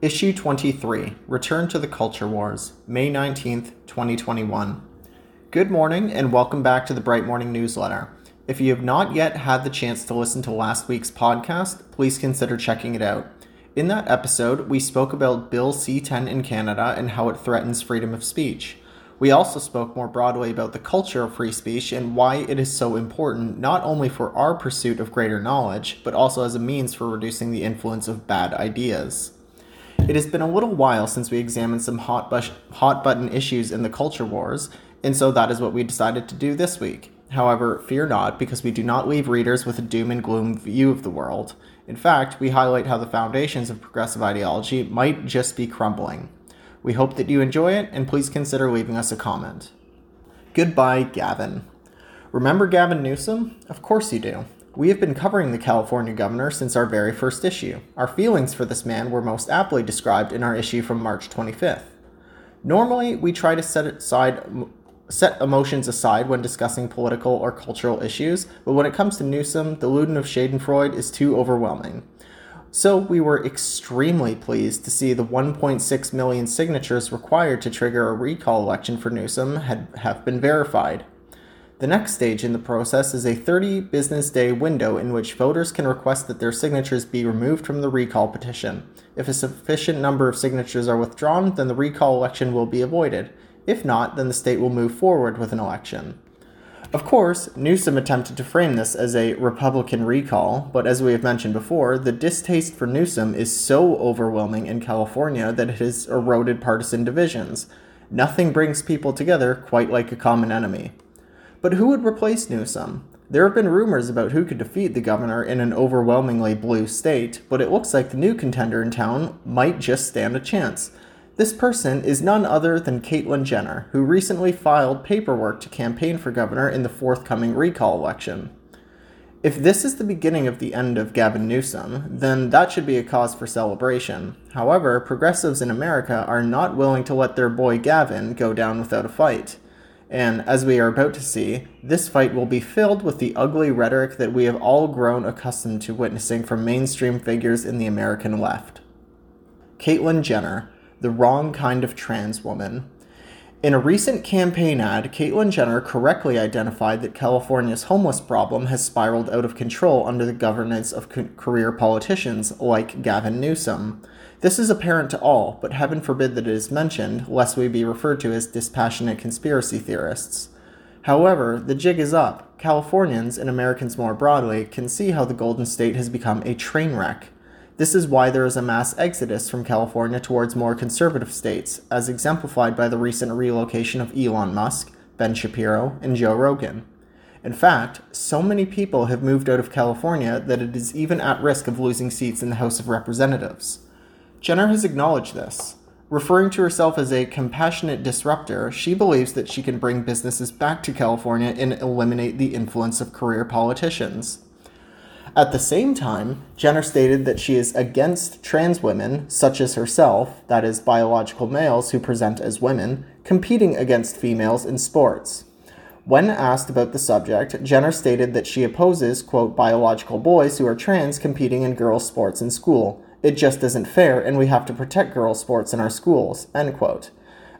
Issue 23 Return to the Culture Wars, May 19th, 2021. Good morning and welcome back to the Bright Morning Newsletter. If you have not yet had the chance to listen to last week's podcast, please consider checking it out. In that episode, we spoke about Bill C 10 in Canada and how it threatens freedom of speech. We also spoke more broadly about the culture of free speech and why it is so important not only for our pursuit of greater knowledge, but also as a means for reducing the influence of bad ideas. It has been a little while since we examined some hot, bush, hot button issues in the culture wars, and so that is what we decided to do this week. However, fear not, because we do not leave readers with a doom and gloom view of the world. In fact, we highlight how the foundations of progressive ideology might just be crumbling. We hope that you enjoy it, and please consider leaving us a comment. Goodbye, Gavin. Remember Gavin Newsom? Of course you do. We have been covering the California governor since our very first issue. Our feelings for this man were most aptly described in our issue from March 25th. Normally, we try to set aside set emotions aside when discussing political or cultural issues, but when it comes to Newsom, the Luden of Schadenfreude is too overwhelming. So we were extremely pleased to see the 1.6 million signatures required to trigger a recall election for Newsom had, have been verified. The next stage in the process is a 30 business day window in which voters can request that their signatures be removed from the recall petition. If a sufficient number of signatures are withdrawn, then the recall election will be avoided. If not, then the state will move forward with an election. Of course, Newsom attempted to frame this as a Republican recall, but as we have mentioned before, the distaste for Newsom is so overwhelming in California that it has eroded partisan divisions. Nothing brings people together quite like a common enemy. But who would replace Newsom? There have been rumors about who could defeat the governor in an overwhelmingly blue state, but it looks like the new contender in town might just stand a chance. This person is none other than Caitlyn Jenner, who recently filed paperwork to campaign for governor in the forthcoming recall election. If this is the beginning of the end of Gavin Newsom, then that should be a cause for celebration. However, progressives in America are not willing to let their boy Gavin go down without a fight. And as we are about to see, this fight will be filled with the ugly rhetoric that we have all grown accustomed to witnessing from mainstream figures in the American left. Caitlyn Jenner, the wrong kind of trans woman. In a recent campaign ad, Caitlyn Jenner correctly identified that California's homeless problem has spiraled out of control under the governance of career politicians like Gavin Newsom. This is apparent to all, but heaven forbid that it is mentioned, lest we be referred to as dispassionate conspiracy theorists. However, the jig is up. Californians, and Americans more broadly, can see how the Golden State has become a train wreck. This is why there is a mass exodus from California towards more conservative states, as exemplified by the recent relocation of Elon Musk, Ben Shapiro, and Joe Rogan. In fact, so many people have moved out of California that it is even at risk of losing seats in the House of Representatives. Jenner has acknowledged this. Referring to herself as a compassionate disruptor, she believes that she can bring businesses back to California and eliminate the influence of career politicians. At the same time, Jenner stated that she is against trans women, such as herself, that is, biological males who present as women, competing against females in sports. When asked about the subject, Jenner stated that she opposes, quote, biological boys who are trans competing in girls' sports in school. It just isn't fair, and we have to protect girls' sports in our schools, end quote.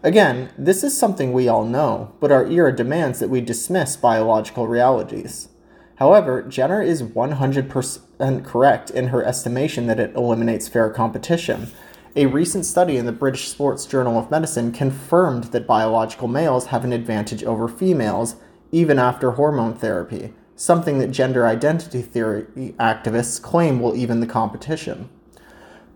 Again, this is something we all know, but our era demands that we dismiss biological realities. However, Jenner is 100% correct in her estimation that it eliminates fair competition. A recent study in the British Sports Journal of Medicine confirmed that biological males have an advantage over females even after hormone therapy, something that gender identity theory activists claim will even the competition.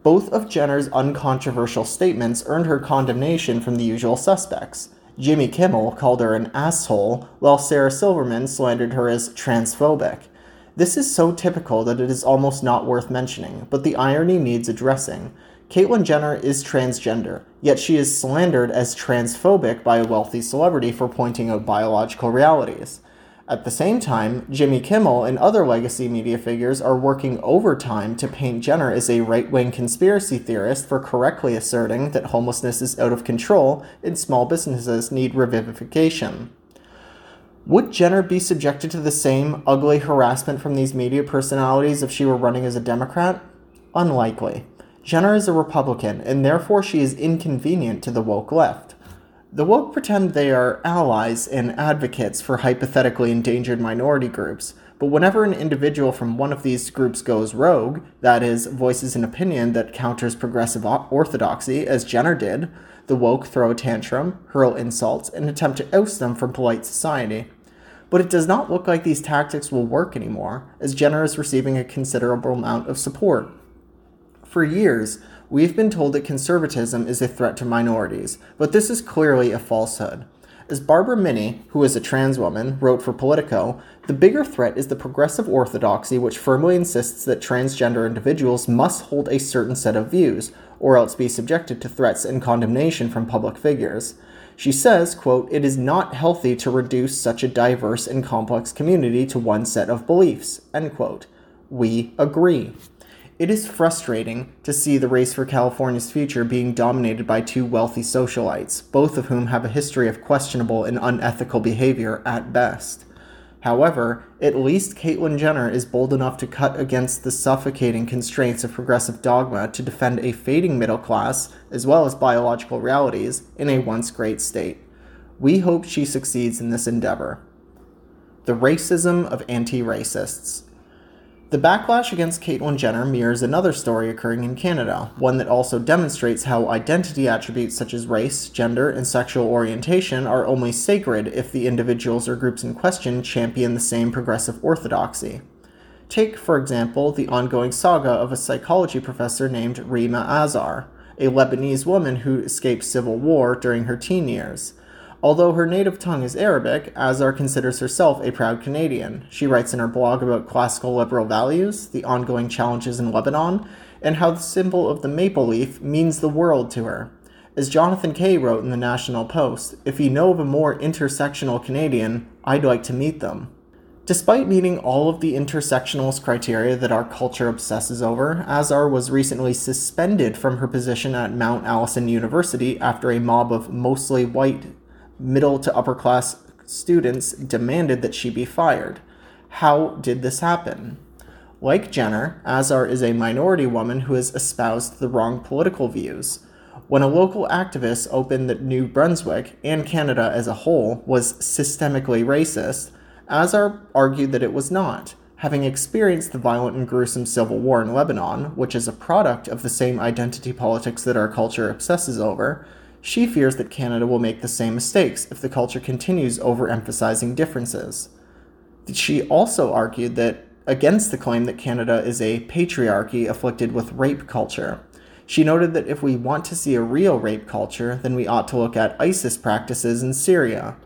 Both of Jenner's uncontroversial statements earned her condemnation from the usual suspects. Jimmy Kimmel called her an asshole, while Sarah Silverman slandered her as transphobic. This is so typical that it is almost not worth mentioning, but the irony needs addressing. Caitlyn Jenner is transgender, yet she is slandered as transphobic by a wealthy celebrity for pointing out biological realities. At the same time, Jimmy Kimmel and other legacy media figures are working overtime to paint Jenner as a right wing conspiracy theorist for correctly asserting that homelessness is out of control and small businesses need revivification. Would Jenner be subjected to the same ugly harassment from these media personalities if she were running as a Democrat? Unlikely. Jenner is a Republican, and therefore she is inconvenient to the woke left. The woke pretend they are allies and advocates for hypothetically endangered minority groups, but whenever an individual from one of these groups goes rogue, that is, voices an opinion that counters progressive orthodoxy, as Jenner did, the woke throw a tantrum, hurl insults, and attempt to oust them from polite society. But it does not look like these tactics will work anymore, as Jenner is receiving a considerable amount of support. For years, we've been told that conservatism is a threat to minorities, but this is clearly a falsehood. As Barbara Minney, who is a trans woman, wrote for Politico, the bigger threat is the progressive orthodoxy which firmly insists that transgender individuals must hold a certain set of views, or else be subjected to threats and condemnation from public figures. She says, quote, It is not healthy to reduce such a diverse and complex community to one set of beliefs, end quote. We agree. It is frustrating to see the race for California's future being dominated by two wealthy socialites, both of whom have a history of questionable and unethical behavior at best. However, at least Caitlyn Jenner is bold enough to cut against the suffocating constraints of progressive dogma to defend a fading middle class, as well as biological realities, in a once great state. We hope she succeeds in this endeavor. The racism of anti racists. The backlash against Caitlyn Jenner mirrors another story occurring in Canada, one that also demonstrates how identity attributes such as race, gender, and sexual orientation are only sacred if the individuals or groups in question champion the same progressive orthodoxy. Take, for example, the ongoing saga of a psychology professor named Rima Azar, a Lebanese woman who escaped civil war during her teen years. Although her native tongue is Arabic, Azar considers herself a proud Canadian. She writes in her blog about classical liberal values, the ongoing challenges in Lebanon, and how the symbol of the maple leaf means the world to her. As Jonathan Kay wrote in the National Post, if you know of a more intersectional Canadian, I'd like to meet them. Despite meeting all of the intersectionalist criteria that our culture obsesses over, Azar was recently suspended from her position at Mount Allison University after a mob of mostly white middle to upper class students demanded that she be fired. How did this happen? Like Jenner, Azar is a minority woman who has espoused the wrong political views. When a local activist opened that New Brunswick, and Canada as a whole, was systemically racist, Azar argued that it was not. Having experienced the violent and gruesome civil war in Lebanon, which is a product of the same identity politics that our culture obsesses over, she fears that Canada will make the same mistakes if the culture continues overemphasizing differences. She also argued that against the claim that Canada is a patriarchy afflicted with rape culture. She noted that if we want to see a real rape culture, then we ought to look at ISIS practices in Syria.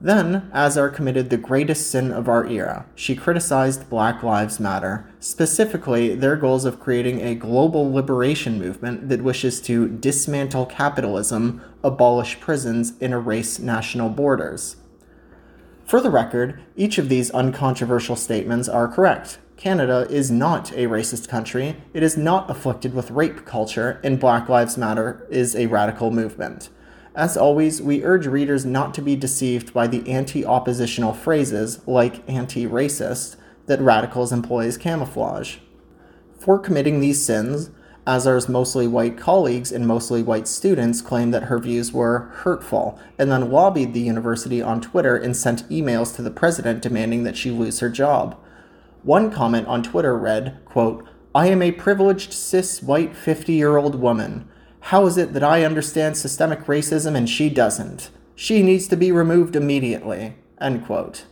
Then, Azar committed the greatest sin of our era. She criticized Black Lives Matter, specifically their goals of creating a global liberation movement that wishes to dismantle capitalism, abolish prisons, and erase national borders. For the record, each of these uncontroversial statements are correct. Canada is not a racist country, it is not afflicted with rape culture, and Black Lives Matter is a radical movement. As always, we urge readers not to be deceived by the anti oppositional phrases, like anti racist, that radicals employ as camouflage. For committing these sins, Azar's mostly white colleagues and mostly white students claimed that her views were hurtful, and then lobbied the university on Twitter and sent emails to the president demanding that she lose her job. One comment on Twitter read, quote, I am a privileged cis white 50 year old woman. How is it that I understand systemic racism and she doesn't? She needs to be removed immediately. End quote.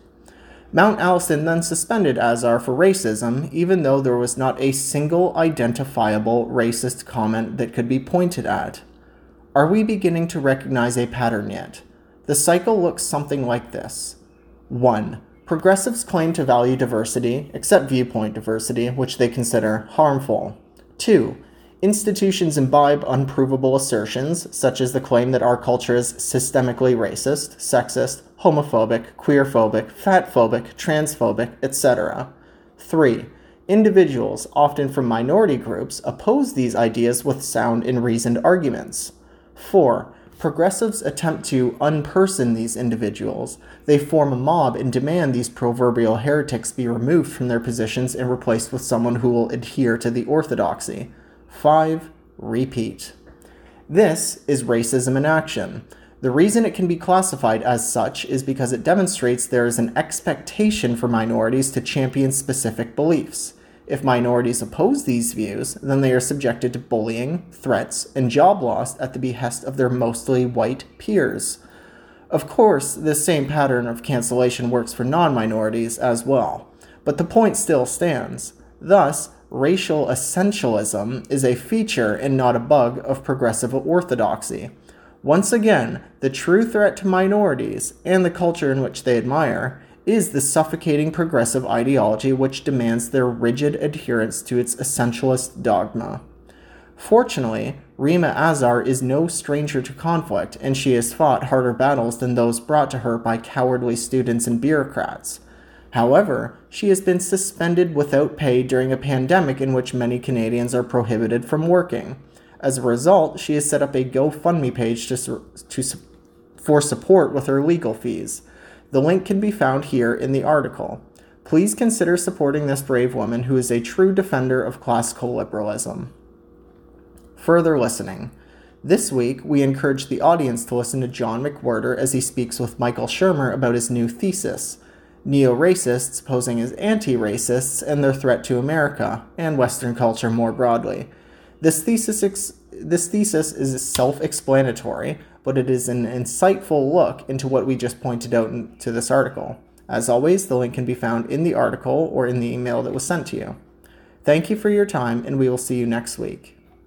Mount Allison then suspended Azar for racism, even though there was not a single identifiable racist comment that could be pointed at. Are we beginning to recognize a pattern yet? The cycle looks something like this 1. Progressives claim to value diversity, except viewpoint diversity, which they consider harmful. 2. Institutions imbibe unprovable assertions, such as the claim that our culture is systemically racist, sexist, homophobic, queerphobic, fatphobic, transphobic, etc. 3. Individuals, often from minority groups, oppose these ideas with sound and reasoned arguments. 4. Progressives attempt to unperson these individuals. They form a mob and demand these proverbial heretics be removed from their positions and replaced with someone who will adhere to the orthodoxy. 5. repeat. This is racism in action. The reason it can be classified as such is because it demonstrates there is an expectation for minorities to champion specific beliefs. If minorities oppose these views, then they are subjected to bullying, threats, and job loss at the behest of their mostly white peers. Of course, this same pattern of cancellation works for non minorities as well, but the point still stands. Thus, racial essentialism is a feature and not a bug of progressive orthodoxy. Once again, the true threat to minorities and the culture in which they admire is the suffocating progressive ideology which demands their rigid adherence to its essentialist dogma. Fortunately, Rima Azar is no stranger to conflict, and she has fought harder battles than those brought to her by cowardly students and bureaucrats. However, she has been suspended without pay during a pandemic in which many Canadians are prohibited from working. As a result, she has set up a GoFundMe page to, to, for support with her legal fees. The link can be found here in the article. Please consider supporting this brave woman who is a true defender of classical liberalism. Further listening. This week, we encourage the audience to listen to John McWhorter as he speaks with Michael Shermer about his new thesis Neo racists posing as anti racists and their threat to America and Western culture more broadly. This thesis, ex- this thesis is self explanatory, but it is an insightful look into what we just pointed out to this article. As always, the link can be found in the article or in the email that was sent to you. Thank you for your time, and we will see you next week.